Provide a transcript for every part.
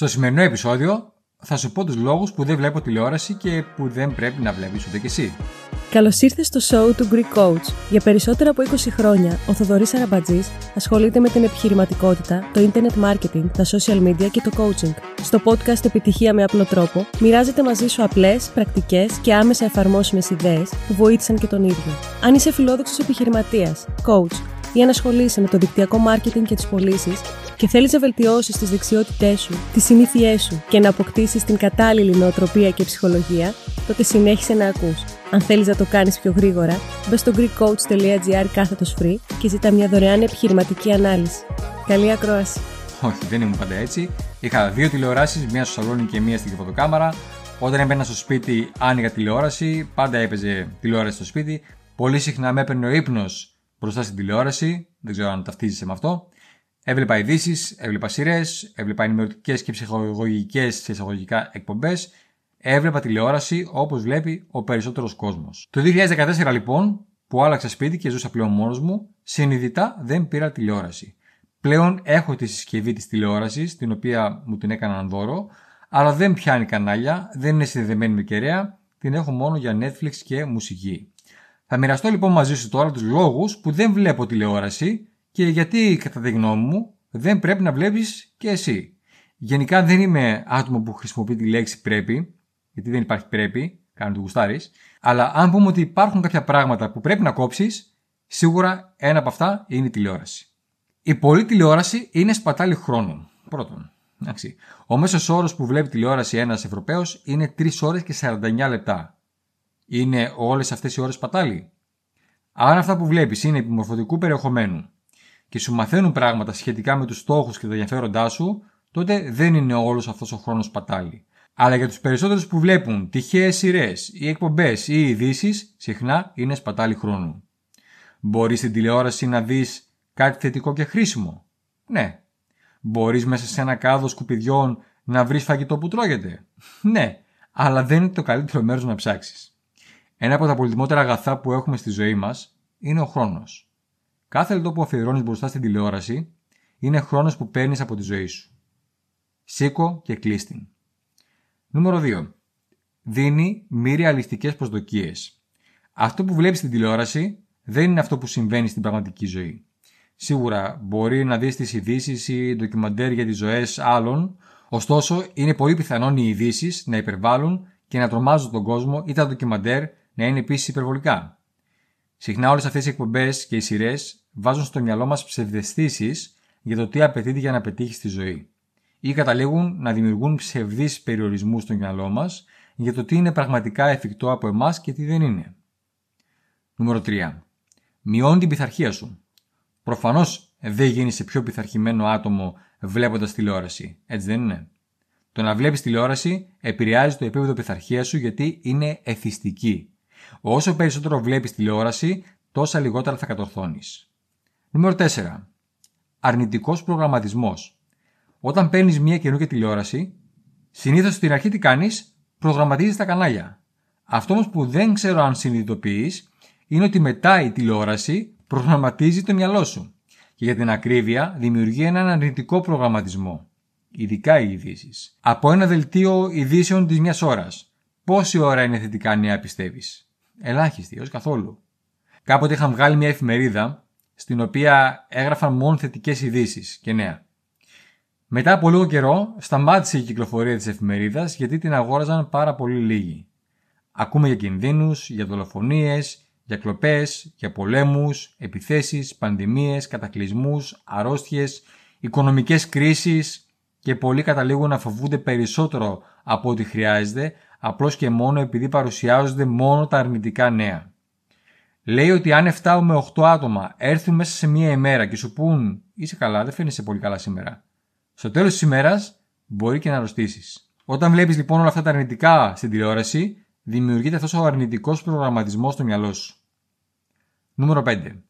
Στο σημερινό επεισόδιο θα σου πω τους λόγους που δεν βλέπω τηλεόραση και που δεν πρέπει να βλέπεις ούτε κι εσύ. Καλώς ήρθες στο show του Greek Coach. Για περισσότερα από 20 χρόνια, ο Θοδωρής Αραμπατζής ασχολείται με την επιχειρηματικότητα, το internet marketing, τα social media και το coaching. Στο podcast Επιτυχία με απλό τρόπο, μοιράζεται μαζί σου απλές, πρακτικές και άμεσα εφαρμόσιμες ιδέες που βοήθησαν και τον ίδιο. Αν είσαι φιλόδοξος επιχειρηματίας, coach ή ανασχολείσαι με το δικτυακό marketing και τις πωλήσεις, και θέλεις να βελτιώσεις τις δεξιότητές σου, τις συνήθειές σου και να αποκτήσεις την κατάλληλη νοοτροπία και ψυχολογία, τότε συνέχισε να ακούς. Αν θέλεις να το κάνεις πιο γρήγορα, μπες στο greekcoach.gr κάθετος free και ζητά μια δωρεάν επιχειρηματική ανάλυση. Καλή ακρόαση. Όχι, δεν ήμουν πάντα έτσι. Είχα δύο τηλεοράσεις, μία στο σαλόνι και μία στην φωτοκάμερα. Όταν έμπαινα στο σπίτι, άνοιγα τηλεόραση, πάντα έπαιζε τηλεόραση στο σπίτι. Πολύ συχνά με έπαιρνε ο ύπνος μπροστά στην τηλεόραση. Δεν ξέρω αν ταυτίζεσαι με αυτό. Έβλεπα ειδήσεις, έβλεπα σειρές, έβλεπα ενημερωτικές και ψυχολογικέ εισαγωγικά εκπομπές. Έβλεπα τηλεόραση όπως βλέπει ο περισσότερος κόσμος. Το 2014 λοιπόν, που άλλαξα σπίτι και ζούσα πλέον μόνος μου, συνειδητά δεν πήρα τηλεόραση. Πλέον έχω τη συσκευή της τηλεόρασης, την οποία μου την έκαναν δώρο, αλλά δεν πιάνει κανάλια, δεν είναι συνδεδεμένη με κεραία, την έχω μόνο για Netflix και μουσική. Θα μοιραστώ λοιπόν μαζί σου τώρα τους λόγους που δεν βλέπω τηλεόραση και γιατί κατά τη γνώμη μου δεν πρέπει να βλέπεις και εσύ. Γενικά δεν είμαι άτομο που χρησιμοποιεί τη λέξη πρέπει, γιατί δεν υπάρχει πρέπει, κάνω το γουστάρεις, αλλά αν πούμε ότι υπάρχουν κάποια πράγματα που πρέπει να κόψεις, σίγουρα ένα από αυτά είναι η τηλεόραση. Η πολλή τηλεόραση είναι σπατάλη χρόνου. Πρώτον. Εντάξει. Ο μέσος όρος που βλέπει τηλεόραση ένας Ευρωπαίος είναι 3 ώρες και 49 λεπτά. Είναι όλες αυτές οι ώρες σπατάλη. Αν αυτά που βλέπεις είναι επιμορφωτικού περιεχομένου και σου μαθαίνουν πράγματα σχετικά με τους στόχους και τα ενδιαφέροντά σου, τότε δεν είναι όλος αυτός ο χρόνος πατάλη. Αλλά για τους περισσότερους που βλέπουν τυχαίες σειρές ή εκπομπές ή ειδήσεις, συχνά είναι σπατάλη χρόνου. Μπορείς στην τηλεόραση να δεις κάτι θετικό και χρήσιμο. Ναι. Μπορείς μέσα σε ένα κάδο σκουπιδιών να βρεις φαγητό που τρώγεται. Ναι. Αλλά δεν είναι το καλύτερο μέρος να ψάξεις. Ένα από τα πολύτιμότερα αγαθά που έχουμε στη ζωή μας είναι ο χρόνος. Κάθε λεπτό που αφιερώνεις μπροστά στην τηλεόραση είναι χρόνος που παίρνεις από τη ζωή σου. Σήκω και κλείστην. Νούμερο 2. Δίνει μη ρεαλιστικές προσδοκίες. Αυτό που βλέπεις στην τηλεόραση δεν είναι αυτό που συμβαίνει στην πραγματική ζωή. Σίγουρα μπορεί να δεις τις ειδήσεις ή ντοκιμαντέρ για τις ζωές άλλων, ωστόσο είναι πολύ πιθανόν οι ειδήσεις να υπερβάλλουν και να τρομάζουν τον κόσμο ή τα ντοκιμαντέρ να είναι επίσης υπερβολικά. Συχνά όλες αυτές οι εκπομπές και οι σειρές βάζουν στο μυαλό μας ψευδεστήσεις για το τι απαιτείται για να πετύχει στη ζωή. Ή καταλήγουν να δημιουργούν ψευδείς περιορισμούς στο μυαλό μας για το τι είναι πραγματικά εφικτό από εμάς και τι δεν είναι. Νούμερο 3. Μειώνει την πειθαρχία σου. Προφανώς δεν γίνεις σε πιο πειθαρχημένο άτομο βλέποντας τηλεόραση, έτσι δεν είναι; Το να βλέπεις τηλεόραση επηρεάζει το επίπεδο πειθαρχίας σου γιατί είναι εθιστική. Όσο περισσότερο βλέπεις τηλεόραση, τόσα λιγότερα θα κατορθώνεις. Νούμερο 4. Αρνητικός προγραμματισμός. Όταν παίρνεις μια καινούργια τηλεόραση, συνήθως στην αρχή τι κάνεις, προγραμματίζεις τα κανάλια. Αυτό όμως που δεν ξέρω αν συνειδητοποιείς, είναι ότι μετά η τηλεόραση προγραμματίζει το μυαλό σου. Και για την ακρίβεια, δημιουργεί έναν αρνητικό προγραμματισμό. Ειδικά οι ειδήσεις. Από ένα δελτίο ειδήσεων της μιας ώρας. Πόση ώρα είναι θετικά νέα πιστεύεις; Ελάχιστη, έω καθόλου. Κάποτε είχαν βγάλει μια εφημερίδα στην οποία έγραφαν μόνο θετικές ειδήσεις και νέα. Μετά από λίγο καιρό σταμάτησε η κυκλοφορία της εφημερίδας γιατί την αγόραζαν πάρα πολύ λίγοι. Ακούμε για κινδύνους, για δολοφονίες, για κλοπές, για πολέμους, επιθέσεις, πανδημίες, κατακλυσμούς, αρρώστιες, οικονομικές κρίσεις και πολλοί καταλήγουν να φοβούνται περισσότερο από ό,τι χρειάζεται απλώς και μόνο επειδή παρουσιάζονται μόνο τα αρνητικά νέα. Λέει ότι αν 7 με 8 άτομα έρθουν μέσα σε μία ημέρα και σου πούν είσαι καλά, δεν φαίνεσαι πολύ καλά σήμερα. Στο τέλος της ημέρας μπορεί και να αρρωστήσεις. Όταν βλέπεις λοιπόν όλα αυτά τα αρνητικά στην τηλεόραση, δημιουργείται αυτός ο αρνητικός προγραμματισμός στο μυαλό σου. Νούμερο 5.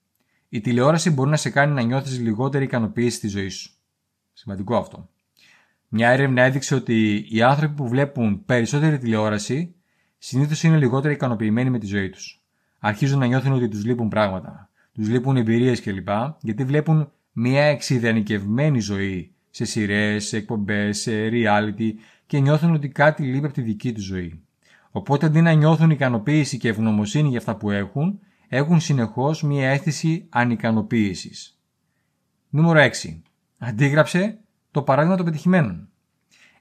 Η τηλεόραση μπορεί να σε κάνει να νιώθεις λιγότερη ικανοποίηση στη ζωή σου. Σημαντικό αυτό. Μια έρευνα έδειξε ότι οι άνθρωποι που βλέπουν περισσότερη τηλεόραση συνήθως είναι λιγότερο ικανοποιημένοι με τη ζωή τους. Αρχίζουν να νιώθουν ότι τους λείπουν πράγματα, τους λείπουν εμπειρίες κλπ. γιατί βλέπουν μια εξειδανικευμένη ζωή σε σειρές, σε εκπομπές, σε reality και νιώθουν ότι κάτι λείπει από τη δική τους ζωή. Οπότε αντί να νιώθουν ικανοποίηση και ευγνωμοσύνη για αυτά που έχουν, έχουν συνεχώς μία αίσθηση ανικανοποίησης. Νούμερο 6. Αντίγραψε το παράδειγμα των πετυχημένων.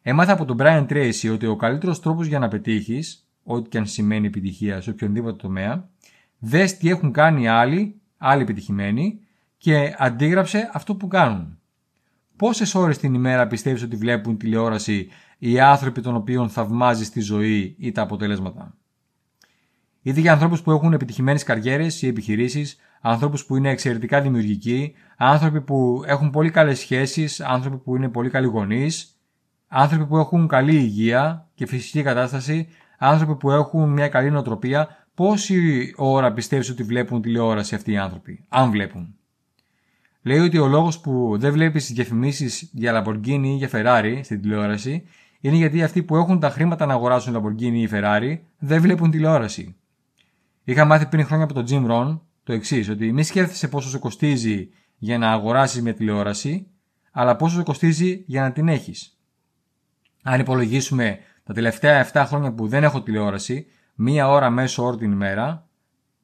Έμαθα από τον Brian Tracy ότι ο καλύτερος τρόπος για να πετύχεις, ό,τι και αν σημαίνει επιτυχία σε οποιονδήποτε τομέα, δες τι έχουν κάνει άλλοι, άλλοι πετυχημένοι, και αντίγραψε αυτό που κάνουν. Πόσες ώρες την ημέρα πιστεύεις ότι βλέπουν τηλεόραση οι άνθρωποι των οποίων θαυμάζεις τη ζωή ή τα αποτελέσματα; Είτε για ανθρώπου που έχουν επιτυχημένες καριέρες ή επιχειρήσεις, ανθρώπους που είναι εξαιρετικά δημιουργικοί, άνθρωποι που έχουν πολύ καλές σχέσεις, άνθρωποι που είναι πολύ καλοί γονείς, άνθρωποι που έχουν καλή υγεία και φυσική κατάσταση, άνθρωποι που έχουν μια καλή νοοτροπία, πόση ώρα πιστεύεις ότι βλέπουν τηλεόραση αυτοί οι άνθρωποι, αν βλέπουν; Λέει ότι ο λόγος που δεν βλέπεις διαφημίσεις για Lamborghini ή για Ferrari στην τηλεόραση είναι γιατί αυτοί που έχουν τα χρήματα να αγοράσουν Lamborghini ή Ferrari δεν βλέπουν τηλεόραση. Είχα μάθει πριν χρόνια από τον Jim Ron το εξής, ότι μη σκέφτεσαι πόσο σου κοστίζει για να αγοράσεις μια τηλεόραση, αλλά πόσο σου κοστίζει για να την έχεις. Αν υπολογίσουμε τα τελευταία 7 χρόνια που δεν έχω τηλεόραση, μία ώρα μέσω όρο την ημέρα,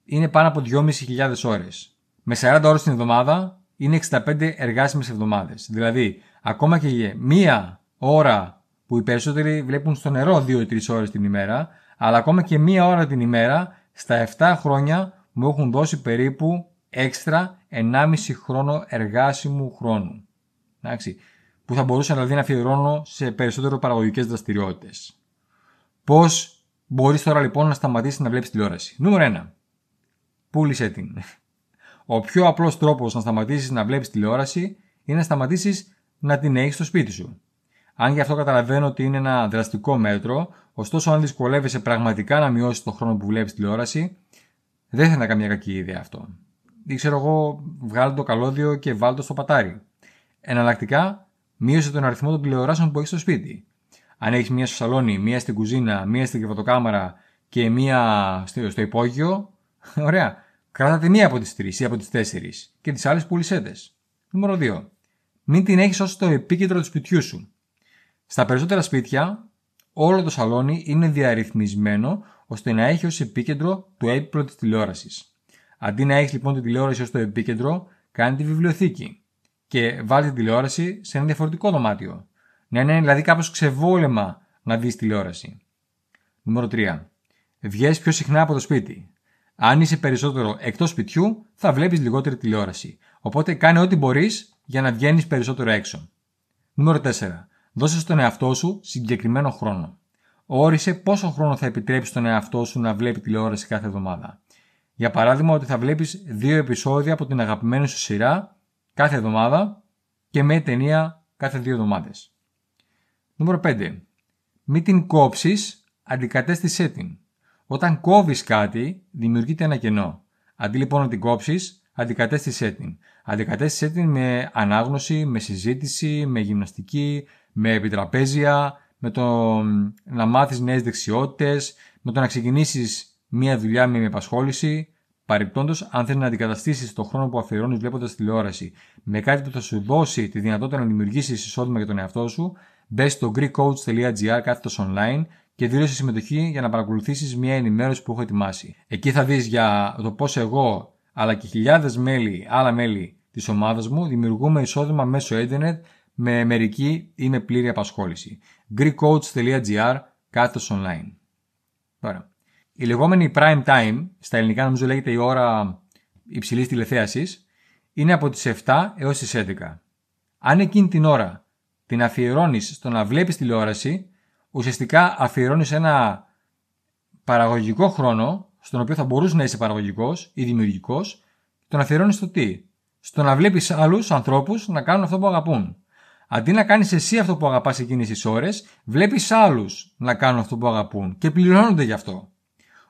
είναι πάνω από 2.500 ώρες. Με 40 ώρες την εβδομάδα είναι 65 εργάσιμες εβδομάδες. Δηλαδή, ακόμα και για μία ώρα που οι περισσότεροι βλέπουν στο νερό 2-3 ώρες την ημέρα, αλλά ακόμα και μία ώρα την ημέρα, στα 7 χρόνια μου έχουν δώσει περίπου έξτρα 1,5 χρόνο εργάσιμου χρόνου. Εντάξει, που θα μπορούσα δηλαδή να αφιερώνω σε περισσότερο παραγωγικές δραστηριότητες. Πώς μπορείς τώρα λοιπόν να σταματήσεις να βλέπεις τηλεόραση; Νούμερο 1. Πούλησε την. Ο πιο απλός τρόπος να σταματήσεις να βλέπεις τηλεόραση είναι να σταματήσεις να την έχεις στο σπίτι σου. Αν γι' αυτό καταλαβαίνω ότι είναι ένα δραστικό μέτρο, ωστόσο αν δυσκολεύεσαι πραγματικά να μειώσεις τον χρόνο που βλέπεις τηλεόραση, δεν θα είναι καμία κακή ιδέα αυτό. Ή ξέρω εγώ, βγάλω το καλώδιο και βάλω το στο πατάρι. Εναλλακτικά, μείωσε τον αριθμό των τηλεοράσεων που έχεις στο σπίτι. Αν έχεις μία στο σαλόνι, μία στην κουζίνα, μία στην κρεβατοκάμαρα και μία στο υπόγειο, ωραία. Κράτατε μία από τις τρεις ή από τις τέσσερις και τις άλλες πουλισέτες. Νούμερο 2. Μην την έχεις ως το επίκεντρο του σπιτιού σου. Στα περισσότερα σπίτια, όλο το σαλόνι είναι διαρρυθμισμένο ώστε να έχει ως επίκεντρο το έπιπλο της τηλεόρασης. Αντί να έχεις λοιπόν την τηλεόραση ως το επίκεντρο, κάνει τη βιβλιοθήκη και βάλει την τηλεόραση σε ένα διαφορετικό δωμάτιο. Να είναι δηλαδή κάπως ξεβόλεμα να δεις τηλεόραση. Νούμερο 3. Βγαίνει πιο συχνά από το σπίτι. Αν είσαι περισσότερο εκτός σπιτιού, θα βλέπεις λιγότερη τηλεόραση. Οπότε κάνε ό,τι μπορείς για να βγαίνεις περισσότερο έξω. Νούμερο 4. Δώσε στον εαυτό σου συγκεκριμένο χρόνο. Όρισε πόσο χρόνο θα επιτρέψει στον εαυτό σου να βλέπει τηλεόραση κάθε εβδομάδα. Για παράδειγμα, ότι θα βλέπεις δύο επεισόδια από την αγαπημένη σου σειρά κάθε εβδομάδα και με ταινία κάθε δύο εβδομάδες. Νούμερο 5. Μην την κόψεις, αντικατέστησέ την. Όταν κόβεις κάτι, δημιουργείται ένα κενό. Αντί λοιπόν να την κόψεις, αντικατέστησέ την. Αντικατέστησέ την με ανάγνωση, με συζήτηση, με γυμναστική, με επιτραπέζια, με το να μάθεις νέες δεξιότητες, με το να ξεκινήσεις μία δουλειά με επασχόληση. Παρεπτόντως, αν θέλει να αντικαταστήσεις τον χρόνο που αφιερώνεις βλέποντας τηλεόραση με κάτι που θα σου δώσει τη δυνατότητα να δημιουργήσεις εισόδημα για τον εαυτό σου, μπες στο greekcoach.gr κάθετος online και δήλωσε συμμετοχή για να παρακολουθήσεις μια ενημέρωση που έχω ετοιμάσει. Εκεί θα δεις για το πώς εγώ αλλά και χιλιάδες μέλη, άλλα μέλη της ομάδας μου δημιουργούμε εισόδημα μέσω ίντερνετ με μερική ή με πλήρη απασχόληση. greekcoach.gr κάθετος online. Τώρα, η λεγόμενη prime time, στα ελληνικά νομίζω λέγεται η ώρα υψηλής τηλεθέασης, είναι από τις 7 έως τις 11. Αν εκείνη την ώρα την αφιερώνεις στο να βλέπεις τηλεόραση, ουσιαστικά αφιερώνεις ένα παραγωγικό χρόνο, στον οποίο θα μπορούσες να είσαι παραγωγικός ή δημιουργικός, τον αφιερώνεις στο τι; Στο να βλέπεις άλλους ανθρώπους να κάνουν αυτό που αγαπούν. Αντί να κάνεις εσύ αυτό που αγαπάς εκείνες τις ώρες, βλέπεις άλλους να κάνουν αυτό που αγαπούν και πληρώνονται γι' αυτό.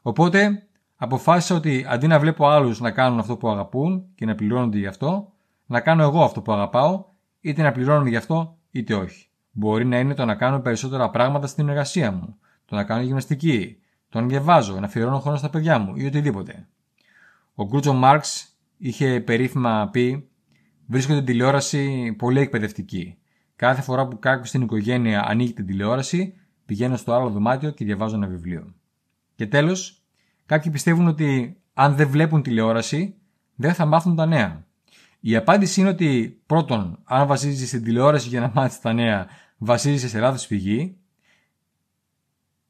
Οπότε αποφάσισα ότι αντί να βλέπω άλλους να κάνουν αυτό που αγαπούν και να πληρώνονται γι' αυτό, να κάνω εγώ αυτό που αγαπάω, είτε να πληρώνονται γι' αυτό είτε όχι. Μπορεί να είναι το να κάνω περισσότερα πράγματα στην εργασία μου, το να κάνω γυμναστική, το να διαβάζω, να αφιερώνω χρόνο στα παιδιά μου ή οτιδήποτε. Ο Γκρούτζο Μάρξ είχε περίφημα πει: Βρίσκω την τηλεόραση πολύ εκπαιδευτική Κάθε φορά που κάποιος στην οικογένεια ανοίγει την τηλεόραση, πηγαίνω στο άλλο δωμάτιο και διαβάζω ένα βιβλίο. Και τέλος, κάποιοι πιστεύουν ότι αν δεν βλέπουν τηλεόραση, δεν θα μάθουν τα νέα. Η απάντηση είναι ότι πρώτον, αν βασίζεσαι στην τηλεόραση για να μάθεις τα νέα, βασίζεσαι σε λάθος πηγή.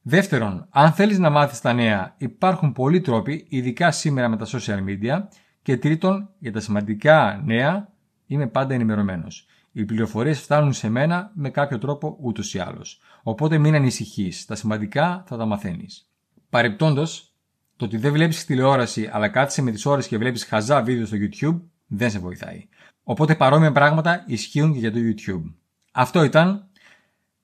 Δεύτερον, αν θέλεις να μάθεις τα νέα, υπάρχουν πολλοί τρόποι, ειδικά σήμερα με τα social media. Και τρίτον, για τα σημαντικά νέα, είμαι πάντα ενημερωμένος. Οι πληροφορίες φτάνουν σε μένα με κάποιο τρόπο ούτως ή άλλως. Οπότε μην ανησυχείς. Τα σημαντικά θα τα μαθαίνεις. Παρεπτόντως, το ότι δεν βλέπεις τηλεόραση αλλά κάθεσαι με τις ώρες και βλέπεις χαζά βίντεο στο YouTube δεν σε βοηθάει. Οπότε παρόμοια πράγματα ισχύουν και για το YouTube. Αυτό ήταν.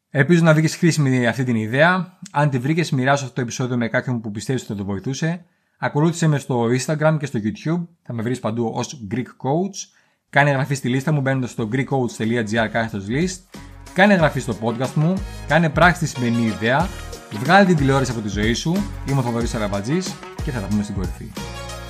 Ελπίζω να βρήκες χρήσιμη αυτή την ιδέα. Αν τη βρήκες, μοιράσου αυτό το επεισόδιο με κάποιον που πιστεύεις ότι θα το βοηθούσε. Ακολούθησε με στο Instagram και στο YouTube. Θα με βρεις παντού ως Greek Coach. Κάνε εγγραφή στη λίστα μου μπαίνοντας στο greekcoach.gr κάθετος list. Κάνε εγγραφή στο podcast μου. Κάνε πράξη τη σημερινή ιδέα. Βγάλει την τηλεόραση από τη ζωή σου. Είμαι ο Θοδωρής Αραβατζής και θα τα πούμε στην κορυφή.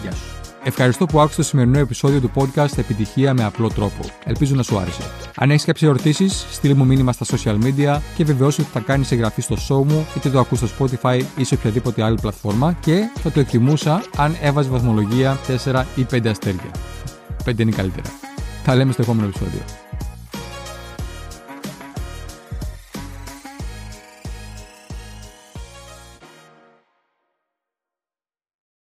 Γεια σου. Ευχαριστώ που άκουσες το σημερινό επεισόδιο του podcast Επιτυχία με απλό τρόπο. Ελπίζω να σου άρεσε. Αν έχεις κάποιες ερωτήσεις, στείλ μου μήνυμα στα social media και βεβαιώσου ότι θα κάνεις εγγραφή στο show μου, είτε το ακούς στο Spotify ή σε οποιαδήποτε άλλη πλατφόρμα και θα το εκτιμούσα αν έβαζε βαθμολογία 4 ή 5 αστέρια. 5 είναι καλύτερα. Θα λέμε στο επόμενο επεισόδιο.